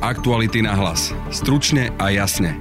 Aktuality na hlas. Stručne a jasne.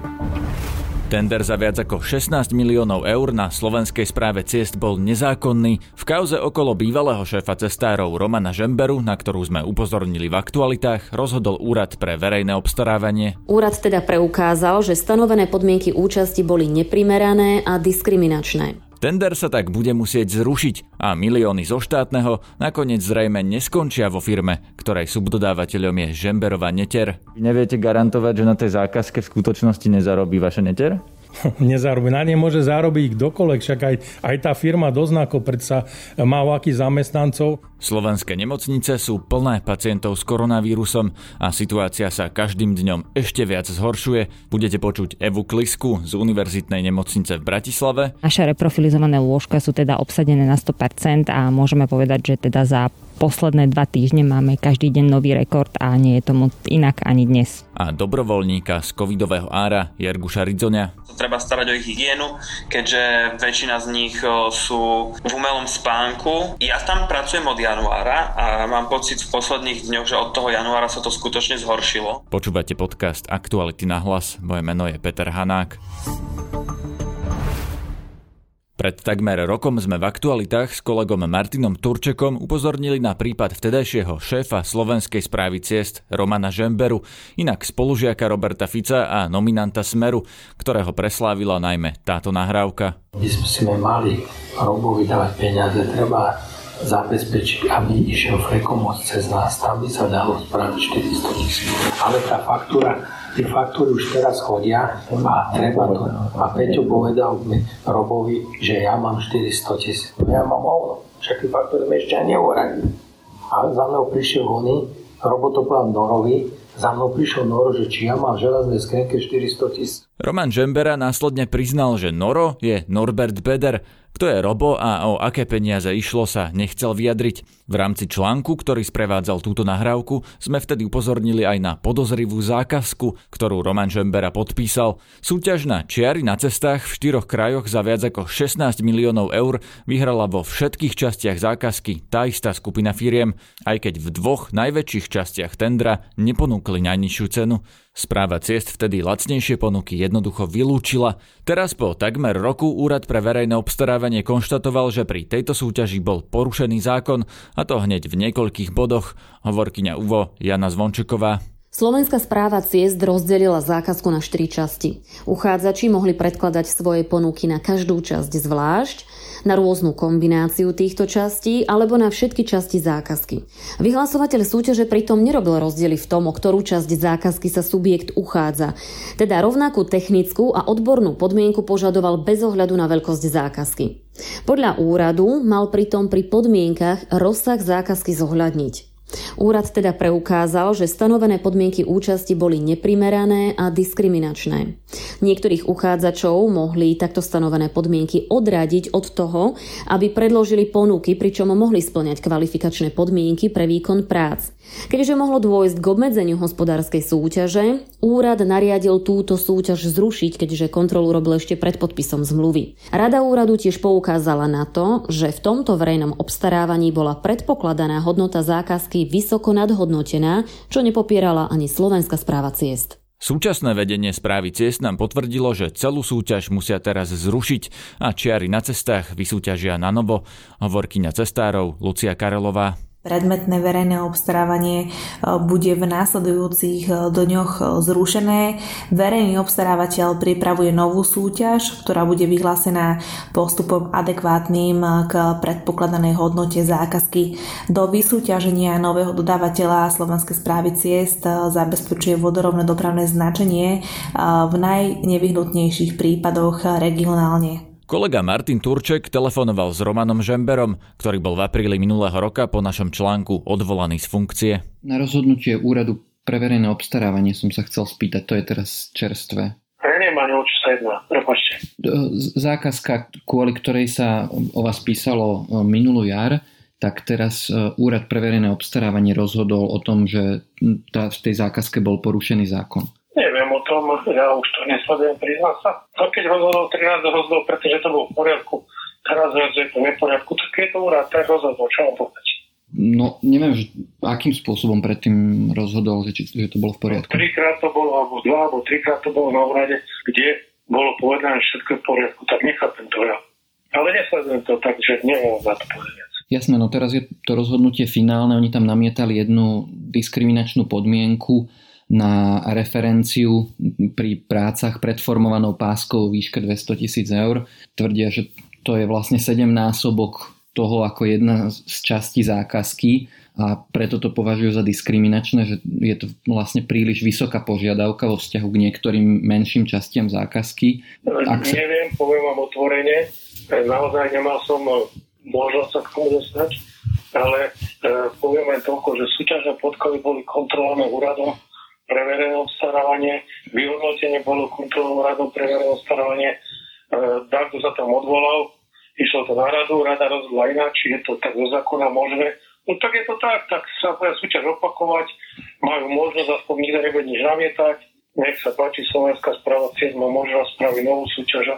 Tender za viac ako 16 miliónov eur na slovenskej správe ciest bol nezákonný. V kauze okolo bývalého šéfa cestárov Romana Žemberu, na ktorú sme upozornili v aktualitách, rozhodol Úrad pre verejné obstarávanie. Úrad teda preukázal, že stanovené podmienky účasti boli neprimerané a diskriminačné. Tender sa tak bude musieť zrušiť a milióny zo štátneho nakoniec zrejme neskončia vo firme, ktorej subdodávateľom je Žemberová neter. Neviete garantovať, že na tej zákazke v skutočnosti nezarobí vaša neter? nezarobí. Na ne môže zarobiť kdokoľvek, však aj, aj tá firma doznako predsa má aký zamestnancov. Slovenské nemocnice sú plné pacientov s koronavírusom a situácia sa každým dňom ešte viac zhoršuje. Budete počuť Evu Klisku z Univerzitnej nemocnice v Bratislave. Naše reprofilizované lôžka sú teda obsadené na 100% a môžeme povedať, že teda za posledné dva týždne máme každý deň nový rekord a nie je tomu inak ani dnes. A dobrovoľníka z covidového ára Jerguša Ridzonia. Treba starať o ich hygienu, keďže väčšina z nich sú v umelom spánku. Ja tam pracujem od januára a mám pocit v posledných dňoch, že od toho januára sa to skutočne zhoršilo. Počúvate podcast Aktuality na hlas. Moje meno je Peter Hanák. Pred takmer rokom sme v aktualitách s kolegom Martinom Turčekom upozornili na prípad vtedajšieho šéfa slovenskej správy ciest Romana Žemberu, inak spolužiaka Roberta Fica a nominanta Smeru, ktorého preslávila najmä táto nahrávka. My sme mali Robovi dávať peniaze, treba zabezpečiť, aby išiel frekomoc cez nás, tam by sa dalo spraviť 400 tisíc. Ale tá faktúra Tie faktúry už teraz chodia a treba to. A Peťo povedal mi Robovi, že ja mám 400 tisíc. Ja mám hovno. Však tie faktúry mi ešte ani neuradili. A za mnou prišiel oný, Robo to povedal Norovi, za mnou prišiel Noro, že či ja mám v železnej skrenke 400 tisíc. Roman Žembera následne priznal, že Noro je Norbert Beder, kto je Robo a o aké peniaze išlo sa nechcel vyjadriť. V rámci článku, ktorý sprevádzal túto nahrávku, sme vtedy upozornili aj na podozrivú zákazku, ktorú Roman Žembera podpísal. Súťaž na čiary na cestách v štyroch krajoch za viac ako 16 miliónov eur vyhrala vo všetkých častiach zákazky tá istá skupina firiem, aj keď v dvoch najväčších častiach tendra neponúkli najnižšiu cenu. Správa ciest vtedy lacnejšie ponuky jednoducho vylúčila. Teraz po takmer roku Úrad pre verejné obstarávanie konštatoval, že pri tejto súťaži bol porušený zákon a to hneď v niekoľkých bodoch, hovorkyňa UVO Jana Zvončeková. Slovenská správa ciest rozdelila zákazku na štyri časti. Uchádzači mohli predkladať svoje ponuky na každú časť zvlášť, na rôznu kombináciu týchto častí alebo na všetky časti zákazky. Vyhlasovateľ súťaže pritom nerobil rozdiely v tom, o ktorú časť zákazky sa subjekt uchádza. Teda rovnakú technickú a odbornú podmienku požadoval bez ohľadu na veľkosť zákazky. Podľa úradu mal pritom pri podmienkach rozsah zákazky zohľadniť. Úrad teda preukázal, že stanovené podmienky účasti boli neprimerané a diskriminačné. Niektorých uchádzačov mohli takto stanovené podmienky odradiť od toho, aby predložili ponuky, pričom mohli splňať kvalifikačné podmienky pre výkon prác. Keďže mohlo dôjsť k obmedzeniu hospodárskej súťaže, úrad nariadil túto súťaž zrušiť, keďže kontrolu robil ešte pred podpisom zmluvy. Rada úradu tiež poukázala na to, že v tomto verejnom obstarávaní bola predpokladaná hodnota zákazky vysoko nadhodnotená, čo nepopierala ani slovenská správa ciest. Súčasné vedenie správy ciest nám potvrdilo, že celú súťaž musia teraz zrušiť a čiary na cestách vysúťažia na novo, hovorkyňa cestárov Lucia Karelová predmetné verejné obstarávanie e, bude v následujúcich e, dňoch e, zrušené. Verejný obstarávateľ pripravuje novú súťaž, ktorá bude vyhlásená postupom adekvátnym k predpokladanej hodnote zákazky. Do vysúťaženia nového dodávateľa Slovenskej správy ciest zabezpečuje vodorovné dopravné značenie v najnevyhnutnejších prípadoch regionálne. Kolega Martin Turček telefonoval s Romanom Žemberom, ktorý bol v apríli minulého roka po našom článku odvolaný z funkcie. Na rozhodnutie úradu pre verejné obstarávanie som sa chcel spýtať, to je teraz čerstvé. Ja neviem ani o čo sa jedná, prepačte. Zákazka, kvôli ktorej sa o vás písalo e, minulú jar, tak teraz e, úrad pre verejné obstarávanie rozhodol o tom, že v tej zákazke bol porušený zákon. Neviem o tom, ja už to nesledujem, priznám sa. A keď rozhodol 13, rozhodol, pretože to bolo v poriadku. Teraz je to v neporiadku, tak je to úrad, tak rozhodol, čo mám povedať. No, neviem, že akým spôsobom predtým rozhodol, že, či, že to bolo v poriadku. Trikrát to bolo, alebo dva, alebo trikrát to bolo na úrade, kde bolo povedané, že všetko je v poriadku, tak nechápem to ja. Ale nesledujem to tak, že neviem za to povedať. Jasné, no teraz je to rozhodnutie finálne, oni tam namietali jednu diskriminačnú podmienku na referenciu pri prácach predformovanou páskou výške 200 tisíc eur. Tvrdia, že to je vlastne 7 násobok toho ako jedna z častí zákazky a preto to považujú za diskriminačné, že je to vlastne príliš vysoká požiadavka vo vzťahu k niektorým menším častiam zákazky. Ak sa... Neviem, poviem vám otvorene, naozaj nemal som možnosť sa k tomu dostať, ale e, poviem len toľko, že súťažné podklady boli kontrolované úradom pre verejné obstarávanie, vyhodnotenie bolo kontrolované úradom pre verejné obstarávanie, e, Dardo sa tam odvolal, išlo to na radu, rada rozhodla ináč, je to tak zo zákona možné. No tak je to tak, tak sa bude súťaž opakovať, majú možnosť, aspoň nikto nebude nič namietať, nech sa páči Slovenská správa má možnosť spraviť novú súťaž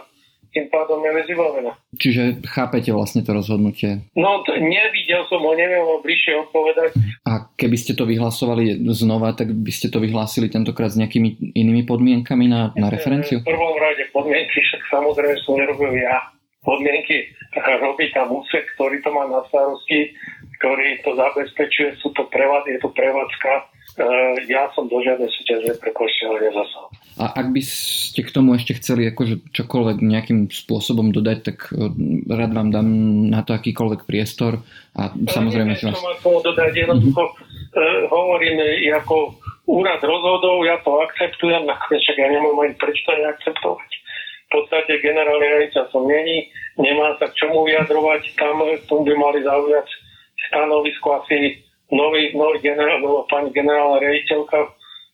tým pádom je vybavená. Čiže chápete vlastne to rozhodnutie? No, to nevidel som ho, neviem ho bližšie odpovedať. A keby ste to vyhlasovali znova, tak by ste to vyhlásili tentokrát s nejakými inými podmienkami na, na referenciu? V prvom rade podmienky, však samozrejme som nerobil ja. Podmienky robí tam úsek, ktorý to má na starosti, ktorý to zabezpečuje, sú to prevád, je to prevádzka. E, ja som do žiadnej súťaže pre košiel nezasal. A ak by ste k tomu ešte chceli akože čokoľvek nejakým spôsobom dodať, tak eh, rád vám dám na to akýkoľvek priestor a samozrejme si vás... Čo dodať, jednoducho uh-huh. hovorím, ako úrad rozhodov, ja to akceptujem, nakoniec však ja nemám ani prečo to neakceptovať. V podstate generálny riaditeľ som není, nemá sa k čomu vyjadrovať, tam tomu by mali zaujať stanovisko asi nový, nový generál, pani generálna riaditeľka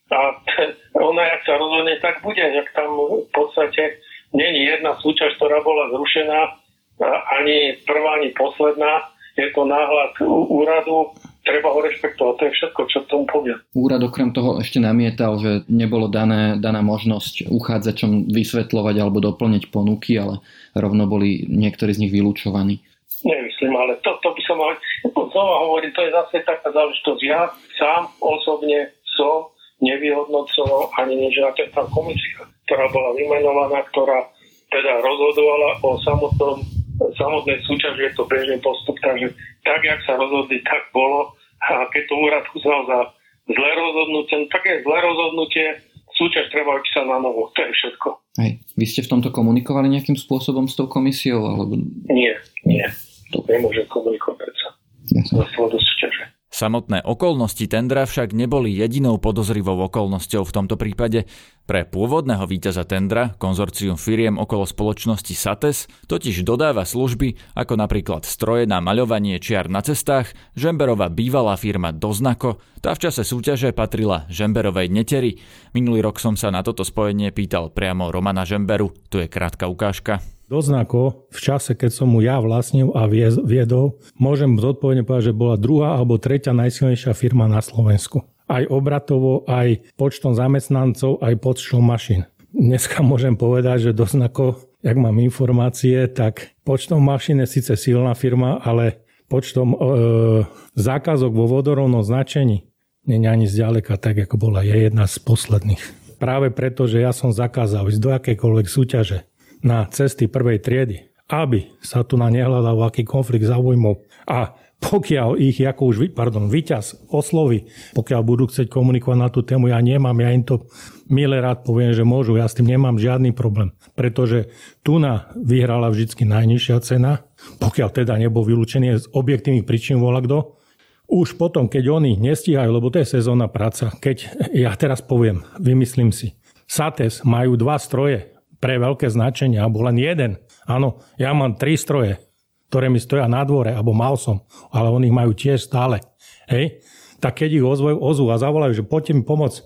a ona, jak sa rozhodne, tak bude. Jak tam v podstate není jedna súťaž, ktorá bola zrušená, ani prvá, ani posledná. Je to náhľad úradu, treba ho rešpektovať. To je všetko, čo tomu poviem. Úrad okrem toho ešte namietal, že nebolo dané, daná možnosť uchádzačom vysvetľovať alebo doplniť ponuky, ale rovno boli niektorí z nich vylúčovaní. Nemyslím, ale to, to by som mal... Znova hovorím, to je zase taká záležitosť. Ja sám osobne som nevyhodnocoval ani nič na tá komisia, ktorá bola vymenovaná, ktorá teda rozhodovala o samotnom, samotnej súťaži, je to bežný postup, takže tak, jak sa rozhodli, tak bolo. A keď to úrad uznal za zlé rozhodnutie, no tak je zlé rozhodnutie, súťaž treba sa na novo, to je všetko. Hej. Vy ste v tomto komunikovali nejakým spôsobom s tou komisiou? Alebo... Nie, nie. To nemôže komunikovať do súťaže. Samotné okolnosti tendra však neboli jedinou podozrivou okolnosťou v tomto prípade. Pre pôvodného víťaza tendra, konzorcium firiem okolo spoločnosti Sates, totiž dodáva služby ako napríklad stroje na maľovanie čiar na cestách, Žemberová bývalá firma Doznako, tá v čase súťaže patrila Žemberovej neteri. Minulý rok som sa na toto spojenie pýtal priamo Romana Žemberu, tu je krátka ukážka. Doznako v čase, keď som mu ja vlastnil a viedol, môžem zodpovedne povedať, že bola druhá alebo tretia najsilnejšia firma na Slovensku. Aj obratovo, aj počtom zamestnancov, aj počtom mašín. Dneska môžem povedať, že Doznako, jak mám informácie, tak počtom mašín je síce silná firma, ale počtom e, zákazok vo vodorovnom značení je ani zďaleka tak, ako bola. Je jedna z posledných. Práve preto, že ja som zakázal ísť do akékoľvek súťaže na cesty prvej triedy, aby sa tu na nehľadal aký konflikt záujmov. A pokiaľ ich ako už, pardon, vyťaz osloví, pokiaľ budú chcieť komunikovať na tú tému, ja nemám, ja im to milé rád poviem, že môžu, ja s tým nemám žiadny problém, pretože tu na vyhrala vždy najnižšia cena, pokiaľ teda nebol vylúčený z objektívnych príčin vola kto, už potom, keď oni nestíhajú, lebo to je sezónna práca, keď ja teraz poviem, vymyslím si, Sates majú dva stroje, pre veľké značenia, alebo len jeden. Áno, ja mám tri stroje, ktoré mi stoja na dvore, alebo mal som, ale oni ich majú tiež stále. Hej? Tak keď ich ozvu, ozvu a zavolajú, že poďte mi pomôcť,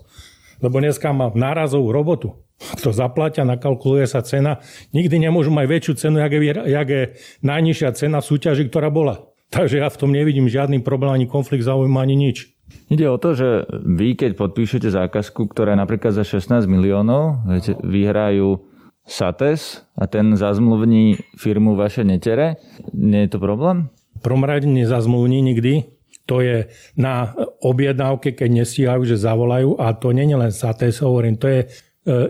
lebo dneska mám nárazovú robotu, to zaplatia, nakalkuluje sa cena, nikdy nemôžu mať väčšiu cenu, jak je, jak je najnižšia cena v súťaži, ktorá bola. Takže ja v tom nevidím žiadny problém, ani konflikt záujmu, ani nič. Ide o to, že vy, keď podpíšete zákazku, ktorá je napríklad za 16 miliónov, viete, vyhrajú Sates a ten zazmluvní firmu vaše netere, nie je to problém? Prvom rade nezazmluvní nikdy, To je na objednávke, keď nestíhajú, že zavolajú a to nie je len Sates, hovorím, to je e,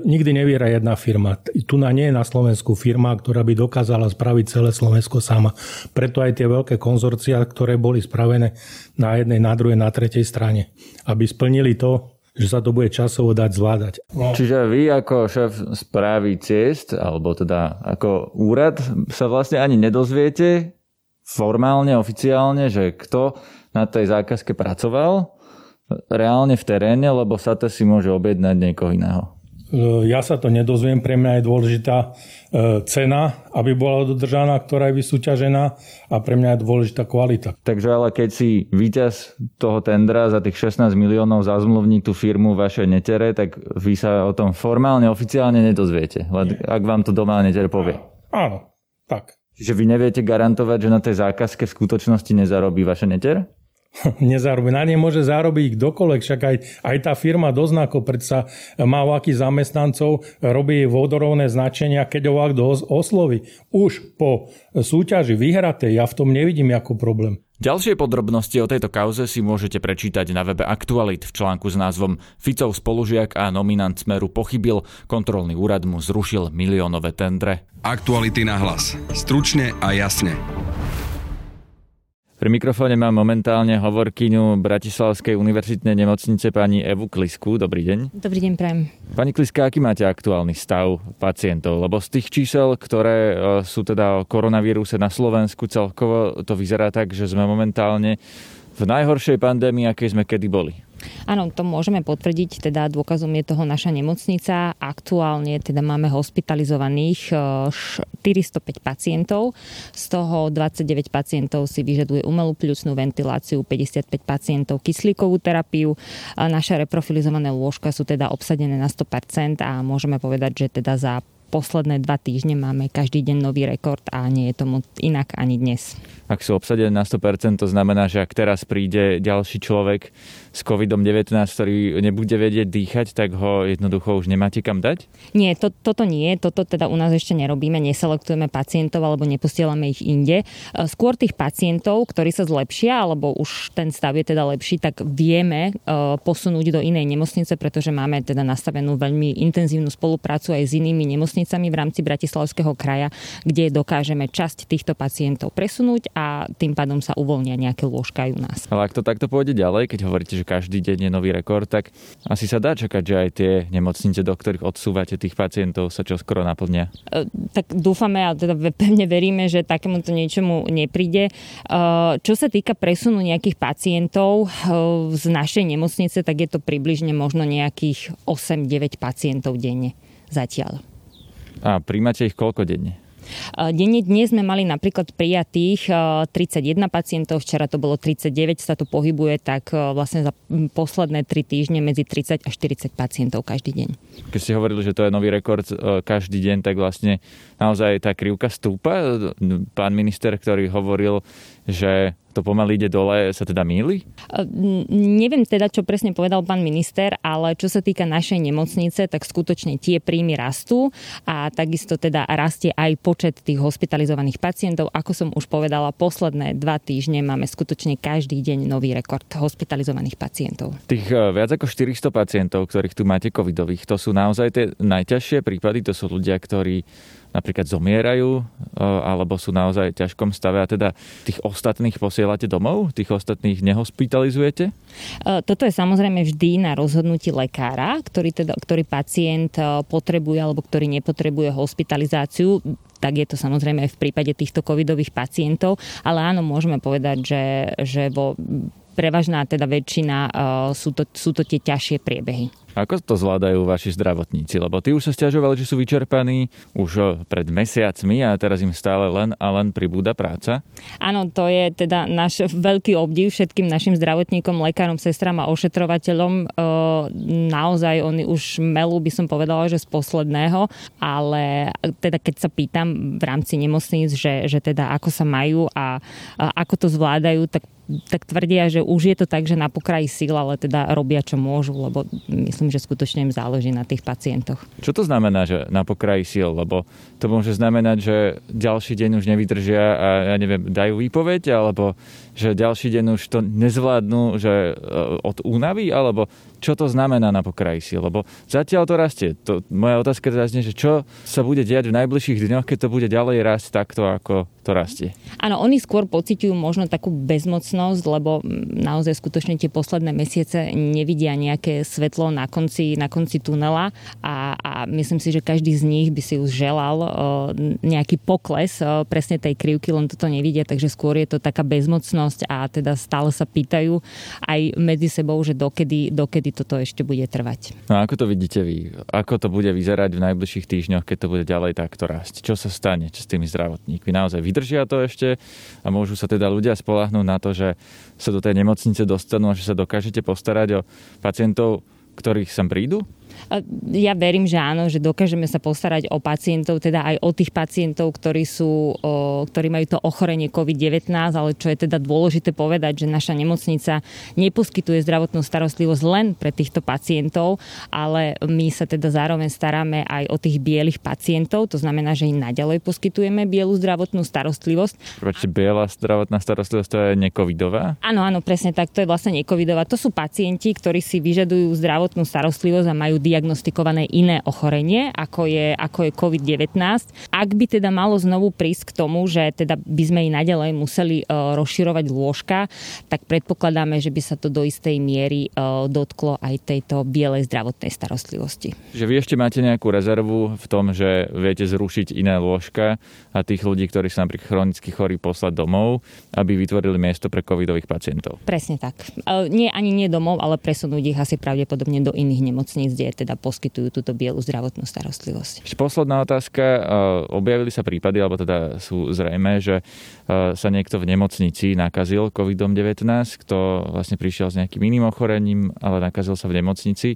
nikdy neviera jedna firma. Tu na nie je na Slovensku firma, ktorá by dokázala spraviť celé Slovensko sama. Preto aj tie veľké konzorcia, ktoré boli spravené na jednej, na druhej, na tretej strane, aby splnili to, že sa to bude časovo dať zvládať. No. Čiže vy ako šéf správy ciest, alebo teda ako úrad, sa vlastne ani nedozviete formálne, oficiálne, že kto na tej zákazke pracoval reálne v teréne, lebo sa to si môže objednať niekoho iného. E, ja sa to nedozviem, pre mňa je dôležitá e, cena, aby bola dodržaná, ktorá je vysúťažená a pre mňa je dôležitá kvalita. Takže ale keď si víťaz toho tendra za tých 16 miliónov zazmluvní tú firmu vašej netere, tak vy sa o tom formálne, oficiálne nedozviete, len ak vám to doma netere povie. Áno, tak. Čiže vy neviete garantovať, že na tej zákazke v skutočnosti nezarobí vaša neter? nezarobí. Na nej môže zarobiť kdokoľvek, však aj, aj tá firma doznako predsa má akých zamestnancov, robí vodorovné značenia, keď ho kto osloví. Už po súťaži vyhratej, ja v tom nevidím ako problém. Ďalšie podrobnosti o tejto kauze si môžete prečítať na webe Aktualit v článku s názvom Ficov spolužiak a nominant Smeru pochybil, kontrolný úrad mu zrušil miliónové tendre. Aktuality na hlas. Stručne a jasne. Pri mikrofóne mám momentálne hovorkyňu Bratislavskej univerzitnej nemocnice pani Evu Klisku. Dobrý deň. Dobrý deň, prajem. Pani Kliska, aký máte aktuálny stav pacientov? Lebo z tých čísel, ktoré e, sú teda o koronavíruse na Slovensku celkovo, to vyzerá tak, že sme momentálne v najhoršej pandémii, akej sme kedy boli. Áno, to môžeme potvrdiť, teda dôkazom je toho naša nemocnica. Aktuálne teda máme hospitalizovaných 405 e, pacientov, z toho 29 pacientov si vyžaduje umelú pľucnú ventiláciu, 55 pacientov kyslíkovú terapiu. Naše reprofilizované lôžka sú teda obsadené na 100% a môžeme povedať, že teda za posledné dva týždne máme každý deň nový rekord a nie je tomu inak ani dnes. Ak sú obsadené na 100%, to znamená, že ak teraz príde ďalší človek s COVID-19, ktorý nebude vedieť dýchať, tak ho jednoducho už nemáte kam dať? Nie, to, toto nie. Toto teda u nás ešte nerobíme. Neselektujeme pacientov alebo neposielame ich inde. E, skôr tých pacientov, ktorí sa zlepšia, alebo už ten stav je teda lepší, tak vieme e, posunúť do inej nemocnice, pretože máme teda nastavenú veľmi intenzívnu spoluprácu aj s inými nemocnicami v rámci Bratislavského kraja, kde dokážeme časť týchto pacientov presunúť a tým pádom sa uvoľnia nejaké lôžka aj u nás. Ale ak to takto pôjde ďalej, keď hovoríte, že že každý deň je nový rekord, tak asi sa dá čakať, že aj tie nemocnice, do ktorých odsúvate tých pacientov, sa čo skoro naplnia. E, tak dúfame a teda pevne veríme, že takémuto niečomu nepríde. E, čo sa týka presunu nejakých pacientov e, z našej nemocnice, tak je to približne možno nejakých 8-9 pacientov denne zatiaľ. A príjmate ich koľko denne? Denne dnes sme mali napríklad prijatých 31 pacientov, včera to bolo 39, sa to pohybuje, tak vlastne za posledné 3 týždne medzi 30 a 40 pacientov každý deň. Keď ste hovorili, že to je nový rekord každý deň, tak vlastne naozaj tá krivka stúpa. Pán minister, ktorý hovoril, že to pomaly ide dole, sa teda míli? Neviem teda, čo presne povedal pán minister, ale čo sa týka našej nemocnice, tak skutočne tie príjmy rastú a takisto teda rastie aj počet tých hospitalizovaných pacientov. Ako som už povedala, posledné dva týždne máme skutočne každý deň nový rekord hospitalizovaných pacientov. Tých e, viac ako 400 pacientov, ktorých tu máte covidových, to sú naozaj tie najťažšie prípady, to sú ľudia, ktorí napríklad zomierajú e, alebo sú naozaj v ťažkom stave a teda tých ostatných posielate domov? Tých ostatných nehospitalizujete? E, toto je samozrejme vždy na rozhodnutí lekára, ktorý, teda, ktorý pacient e, potrebuje alebo ktorý nepotrebuje hospitalizáciu tak je to samozrejme aj v prípade týchto covidových pacientov, ale áno, môžeme povedať, že, že vo prevažná teda väčšina sú to, sú to tie ťažšie priebehy. Ako to zvládajú vaši zdravotníci? Lebo tí už sa stiažovali, že sú vyčerpaní už eh, pred mesiacmi a teraz im stále len a len pribúda práca? Áno, to je teda náš veľký obdiv všetkým našim zdravotníkom, lekárom, sestram a ošetrovateľom. Eh, naozaj oni už melú, by som povedala, že z posledného, ale teda keď sa pýtam v rámci nemocníc, že, že teda ako sa majú a, a ako to zvládajú, tak tak tvrdia, že už je to tak, že na pokraji síl, ale teda robia, čo môžu, lebo myslím, že skutočne im záleží na tých pacientoch. Čo to znamená, že na pokraji síl? Lebo to môže znamenať, že ďalší deň už nevydržia a ja neviem, dajú výpoveď, alebo že ďalší deň už to nezvládnu, že e, od únavy, alebo čo to znamená na pokraji síl? Lebo zatiaľ to rastie. To, moja otázka teda znie, že čo sa bude diať v najbližších dňoch, keď to bude ďalej rásť takto, ako to rastie? Áno, oni skôr pociťujú možno takú bezmocnosť, lebo naozaj skutočne tie posledné mesiace nevidia nejaké svetlo na konci, na konci tunela a, a myslím si, že každý z nich by si už želal uh, nejaký pokles uh, presne tej krivky, len toto nevidia, takže skôr je to taká bezmocnosť a teda stále sa pýtajú aj medzi sebou, že dokedy, dokedy toto ešte bude trvať. No ako to vidíte vy? Ako to bude vyzerať v najbližších týždňoch, keď to bude ďalej takto rásť? Čo sa stane s tými zdravotníkmi? Naozaj vydržia to ešte a môžu sa teda ľudia spolahnúť na to, že sa do tej nemocnice dostanú a že sa dokážete postarať o pacientov, ktorých sem prídu? Ja verím, že áno, že dokážeme sa postarať o pacientov, teda aj o tých pacientov, ktorí, sú, ktorí majú to ochorenie COVID-19, ale čo je teda dôležité povedať, že naša nemocnica neposkytuje zdravotnú starostlivosť len pre týchto pacientov, ale my sa teda zároveň staráme aj o tých bielých pacientov, to znamená, že im naďalej poskytujeme bielu zdravotnú starostlivosť. Prečo biela zdravotná starostlivosť to je necovidová? Áno, áno, presne tak, to je vlastne necovidová. To sú pacienti, ktorí si vyžadujú zdravotnú starostlivosť a majú diagnostikované iné ochorenie, ako je, ako je COVID-19. Ak by teda malo znovu prísť k tomu, že teda by sme i naďalej museli uh, rozširovať lôžka, tak predpokladáme, že by sa to do istej miery uh, dotklo aj tejto bielej zdravotnej starostlivosti. Že vy ešte máte nejakú rezervu v tom, že viete zrušiť iné lôžka a tých ľudí, ktorí sú napríklad chronicky chorí, poslať domov, aby vytvorili miesto pre covidových pacientov. Presne tak. Uh, nie ani nie domov, ale presunúť ich asi pravdepodobne do iných nemocníc, kde teda poskytujú túto bielu zdravotnú starostlivosť. Ešte posledná otázka. Objavili sa prípady, alebo teda sú zrejme, že sa niekto v nemocnici nakazil COVID-19, kto vlastne prišiel s nejakým iným ochorením, ale nakazil sa v nemocnici.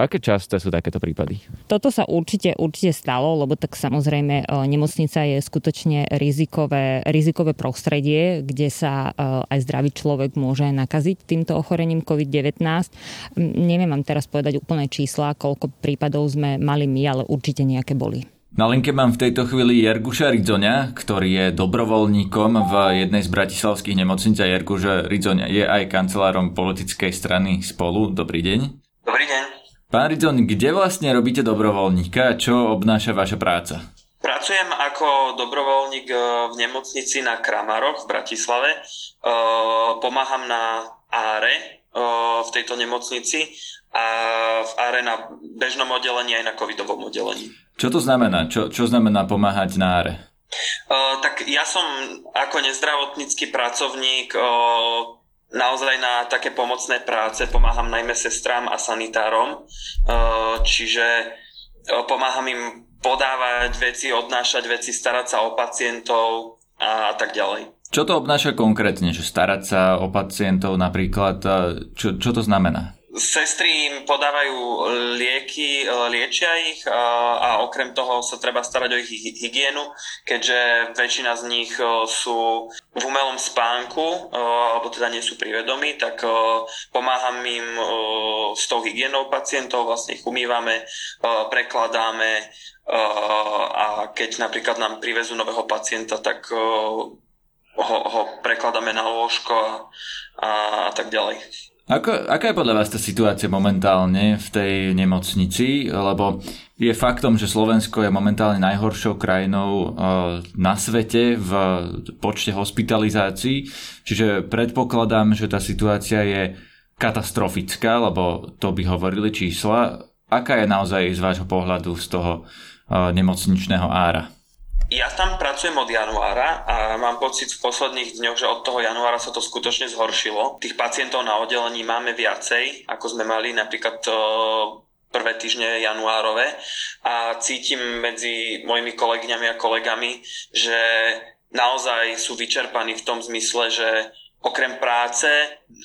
Aké časté sú takéto prípady? Toto sa určite, určite stalo, lebo tak samozrejme e, nemocnica je skutočne rizikové, rizikové prostredie, kde sa e, aj zdravý človek môže nakaziť týmto ochorením COVID-19. Neviem vám teraz povedať úplné čísla, koľko prípadov sme mali my, ale určite nejaké boli. Na linke mám v tejto chvíli Jerguša Ridzoňa, ktorý je dobrovoľníkom v jednej z bratislavských nemocníc a Jerguša Ridzoňa je aj kancelárom politickej strany Spolu. Dobrý deň. Dobrý deň. Pán Ridzon, kde vlastne robíte dobrovoľníka a čo obnáša vaša práca? Pracujem ako dobrovoľník e, v nemocnici na Kramaroch v Bratislave. E, pomáham na áre e, v tejto nemocnici a v áre na bežnom oddelení aj na covidovom oddelení. Čo to znamená? Čo, čo znamená pomáhať na áre? tak ja som ako nezdravotnícky pracovník naozaj na také pomocné práce pomáham najmä sestrám a sanitárom, e, čiže e, pomáham im podávať veci, odnášať veci, starať sa o pacientov a tak ďalej. Čo to obnáša konkrétne, že starať sa o pacientov napríklad, čo, čo to znamená? Sestry im podávajú lieky, liečia ich a okrem toho sa treba starať o ich hygienu, keďže väčšina z nich sú v umelom spánku, alebo teda nie sú pri vedomí, tak pomáham im s tou hygienou pacientov, vlastne ich umývame, prekladáme a keď napríklad nám privezú nového pacienta, tak ho, ho prekladáme na lôžko a, a tak ďalej. Ako, aká je podľa vás tá situácia momentálne v tej nemocnici? Lebo je faktom, že Slovensko je momentálne najhoršou krajinou eh, na svete v počte hospitalizácií, čiže predpokladám, že tá situácia je katastrofická, lebo to by hovorili čísla. Aká je naozaj z vášho pohľadu z toho eh, nemocničného ára? Ja tam pracujem od januára a mám pocit v posledných dňoch, že od toho januára sa to skutočne zhoršilo. Tých pacientov na oddelení máme viacej, ako sme mali napríklad prvé týždne januárove a cítim medzi mojimi kolegyňami a kolegami, že naozaj sú vyčerpaní v tom zmysle, že okrem práce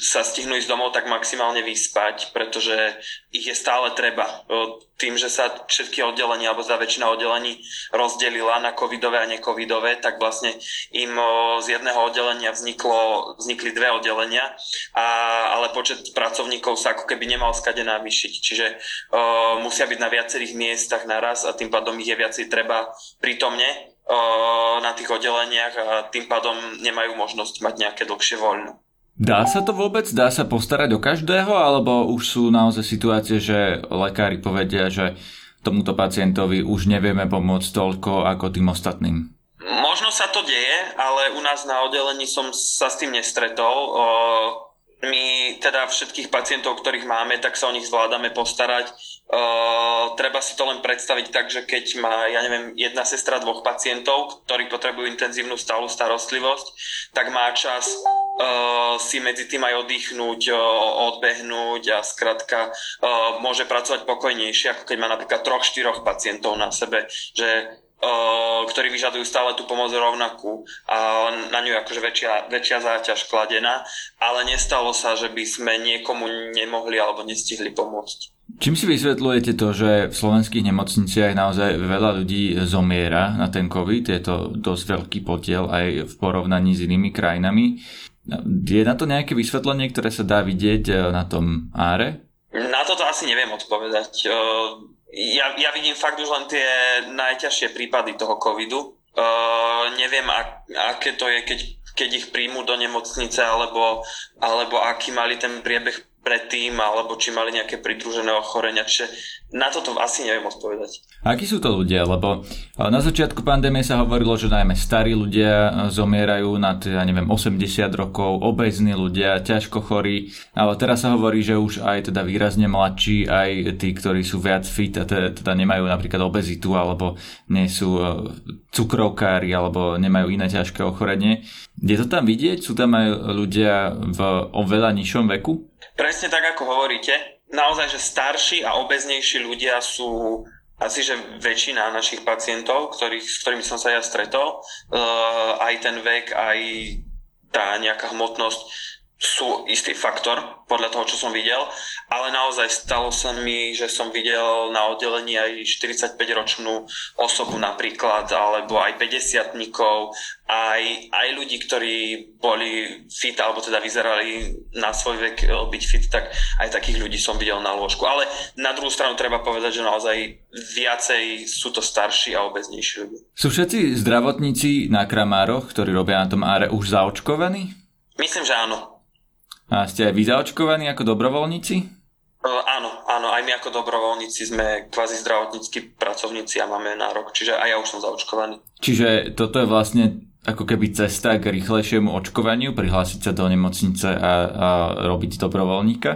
sa stihnú ísť domov tak maximálne vyspať, pretože ich je stále treba. Tým, že sa všetky oddelenia, alebo za väčšina oddelení rozdelila na covidové a necovidové, tak vlastne im z jedného oddelenia vzniklo, vznikli dve oddelenia, a, ale počet pracovníkov sa ako keby nemal skade navýšiť. Čiže o, musia byť na viacerých miestach naraz a tým pádom ich je viacej treba prítomne na tých oddeleniach a tým pádom nemajú možnosť mať nejaké dlhšie voľno. Dá sa to vôbec? Dá sa postarať o každého? Alebo už sú naozaj situácie, že lekári povedia, že tomuto pacientovi už nevieme pomôcť toľko ako tým ostatným? Možno sa to deje, ale u nás na oddelení som sa s tým nestretol. My teda všetkých pacientov, ktorých máme, tak sa o nich zvládame postarať. Uh, treba si to len predstaviť tak, že keď má, ja neviem, jedna sestra dvoch pacientov, ktorí potrebujú intenzívnu stálu starostlivosť, tak má čas uh, si medzi tým aj oddychnúť, uh, odbehnúť a skrátka uh, môže pracovať pokojnejšie, ako keď má napríklad troch, štyroch pacientov na sebe, že ktorí vyžadujú stále tú pomoc rovnakú a na ňu akože väčšia, väčšia záťaž kladená, ale nestalo sa, že by sme niekomu nemohli alebo nestihli pomôcť. Čím si vysvetľujete to, že v slovenských nemocniciach naozaj veľa ľudí zomiera na ten COVID? Je to dosť veľký podiel aj v porovnaní s inými krajinami. Je na to nejaké vysvetlenie, ktoré sa dá vidieť eh, na tom áre? Na toto asi neviem odpovedať. Ja, ja vidím fakt už len tie najťažšie prípady toho covidu. Uh, neviem, ak, aké to je, keď, keď ich príjmu do nemocnice, alebo, alebo aký mali ten priebeh predtým, alebo či mali nejaké pridružené ochorenia. Čiže na toto asi neviem odpovedať. Akí sú to ľudia? Lebo na začiatku pandémie sa hovorilo, že najmä starí ľudia zomierajú nad, ja neviem, 80 rokov, obezní ľudia, ťažko chorí, ale teraz sa hovorí, že už aj teda výrazne mladší, aj tí, ktorí sú viac fit a teda, teda nemajú napríklad obezitu, alebo nie sú cukrovkári, alebo nemajú iné ťažké ochorenie. Je to tam vidieť? Sú tam aj ľudia v oveľa nižšom veku? Presne tak, ako hovoríte. Naozaj, že starší a obeznejší ľudia sú asi, že väčšina našich pacientov, ktorých, s ktorými som sa ja stretol, uh, aj ten vek, aj tá nejaká hmotnosť sú istý faktor, podľa toho, čo som videl, ale naozaj stalo sa mi, že som videl na oddelení aj 45-ročnú osobu napríklad, alebo aj 50 aj, aj ľudí, ktorí boli fit, alebo teda vyzerali na svoj vek e, byť fit, tak aj takých ľudí som videl na lôžku. Ale na druhú stranu treba povedať, že naozaj viacej sú to starší a obeznejší ľudia. Sú všetci zdravotníci na Kramároch, ktorí robia na tom áre, už zaočkovaní? Myslím, že áno. A ste aj vy zaočkovaní ako dobrovoľníci? Uh, áno, áno, aj my ako dobrovoľníci sme kvázi zdravotníckí pracovníci a máme nárok, čiže aj ja už som zaočkovaný. Čiže toto je vlastne ako keby cesta k rýchlejšiemu očkovaniu, prihlásiť sa do nemocnice a, a robiť dobrovoľníka?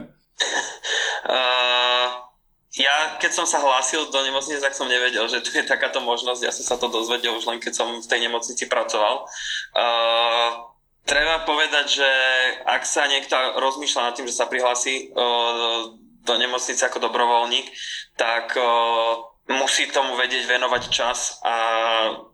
uh, ja keď som sa hlásil do nemocnice, tak som nevedel, že tu je takáto možnosť. Ja som sa to dozvedel už len keď som v tej nemocnici pracoval. Uh, Treba povedať, že ak sa niekto rozmýšľa nad tým, že sa prihlási do nemocnice ako dobrovoľník, tak musí tomu vedieť venovať čas a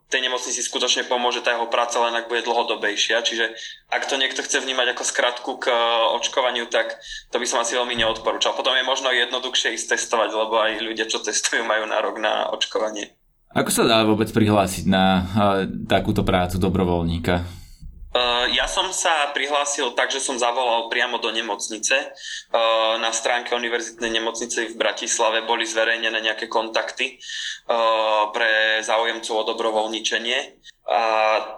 tej nemocnici skutočne pomôže tá jeho práca, len ak bude dlhodobejšia. Čiže ak to niekto chce vnímať ako skratku k očkovaniu, tak to by som asi veľmi neodporúčal. Potom je možno jednoduchšie ísť testovať, lebo aj ľudia, čo testujú, majú nárok na očkovanie. Ako sa dá vôbec prihlásiť na takúto prácu dobrovoľníka? Uh, ja som sa prihlásil tak, že som zavolal priamo do nemocnice. Uh, na stránke Univerzitnej nemocnice v Bratislave boli zverejnené nejaké kontakty uh, pre záujemcov o dobrovoľničenie. A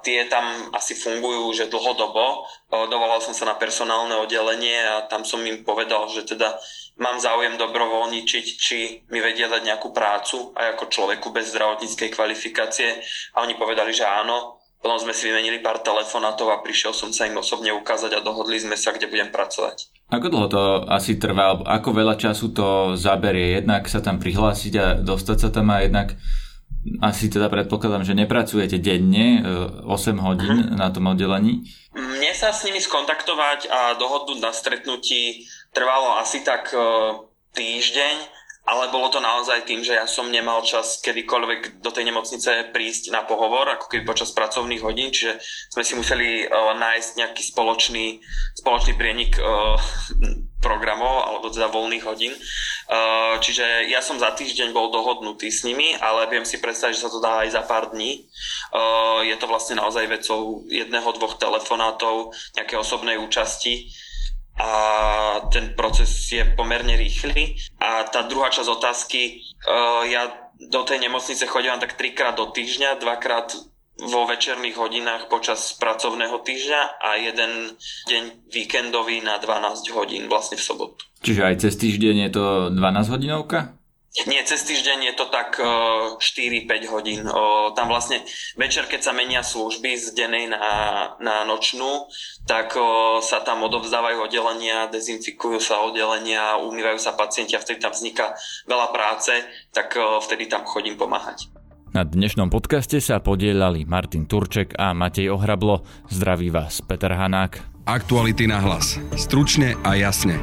tie tam asi fungujú že dlhodobo. Dovolal som sa na personálne oddelenie a tam som im povedal, že teda mám záujem dobrovoľničiť, či mi vedia dať nejakú prácu aj ako človeku bez zdravotníckej kvalifikácie. A oni povedali, že áno potom sme si vymenili pár telefonátov a prišiel som sa im osobne ukázať a dohodli sme sa, kde budem pracovať. Ako dlho to asi trvá, ako veľa času to zaberie? Jednak sa tam prihlásiť a dostať sa tam a jednak asi teda predpokladám, že nepracujete denne 8 e, hodín uh-huh. na tom oddelení. Mne sa s nimi skontaktovať a dohodnúť na stretnutí trvalo asi tak e, týždeň ale bolo to naozaj tým, že ja som nemal čas kedykoľvek do tej nemocnice prísť na pohovor, ako keby počas pracovných hodín, čiže sme si museli uh, nájsť nejaký spoločný, spoločný prienik uh, programov, alebo teda voľných hodín. Uh, čiže ja som za týždeň bol dohodnutý s nimi, ale viem si predstaviť, že sa to dá aj za pár dní. Uh, je to vlastne naozaj vecou jedného, dvoch telefonátov, nejaké osobnej účasti a ten proces je pomerne rýchly. A tá druhá časť otázky, uh, ja do tej nemocnice chodím tak trikrát do týždňa, dvakrát vo večerných hodinách počas pracovného týždňa a jeden deň víkendový na 12 hodín vlastne v sobotu. Čiže aj cez týždeň je to 12 hodinovka? Nie, cez týždeň je to tak 4-5 hodín. Tam vlastne večer, keď sa menia služby z dennej na, na nočnú, tak sa tam odovzdávajú oddelenia, dezinfikujú sa oddelenia, umývajú sa pacienti a vtedy tam vzniká veľa práce, tak vtedy tam chodím pomáhať. Na dnešnom podcaste sa podielali Martin Turček a Matej Ohrablo. Zdraví vás Peter Hanák. Aktuality na hlas. Stručne a jasne.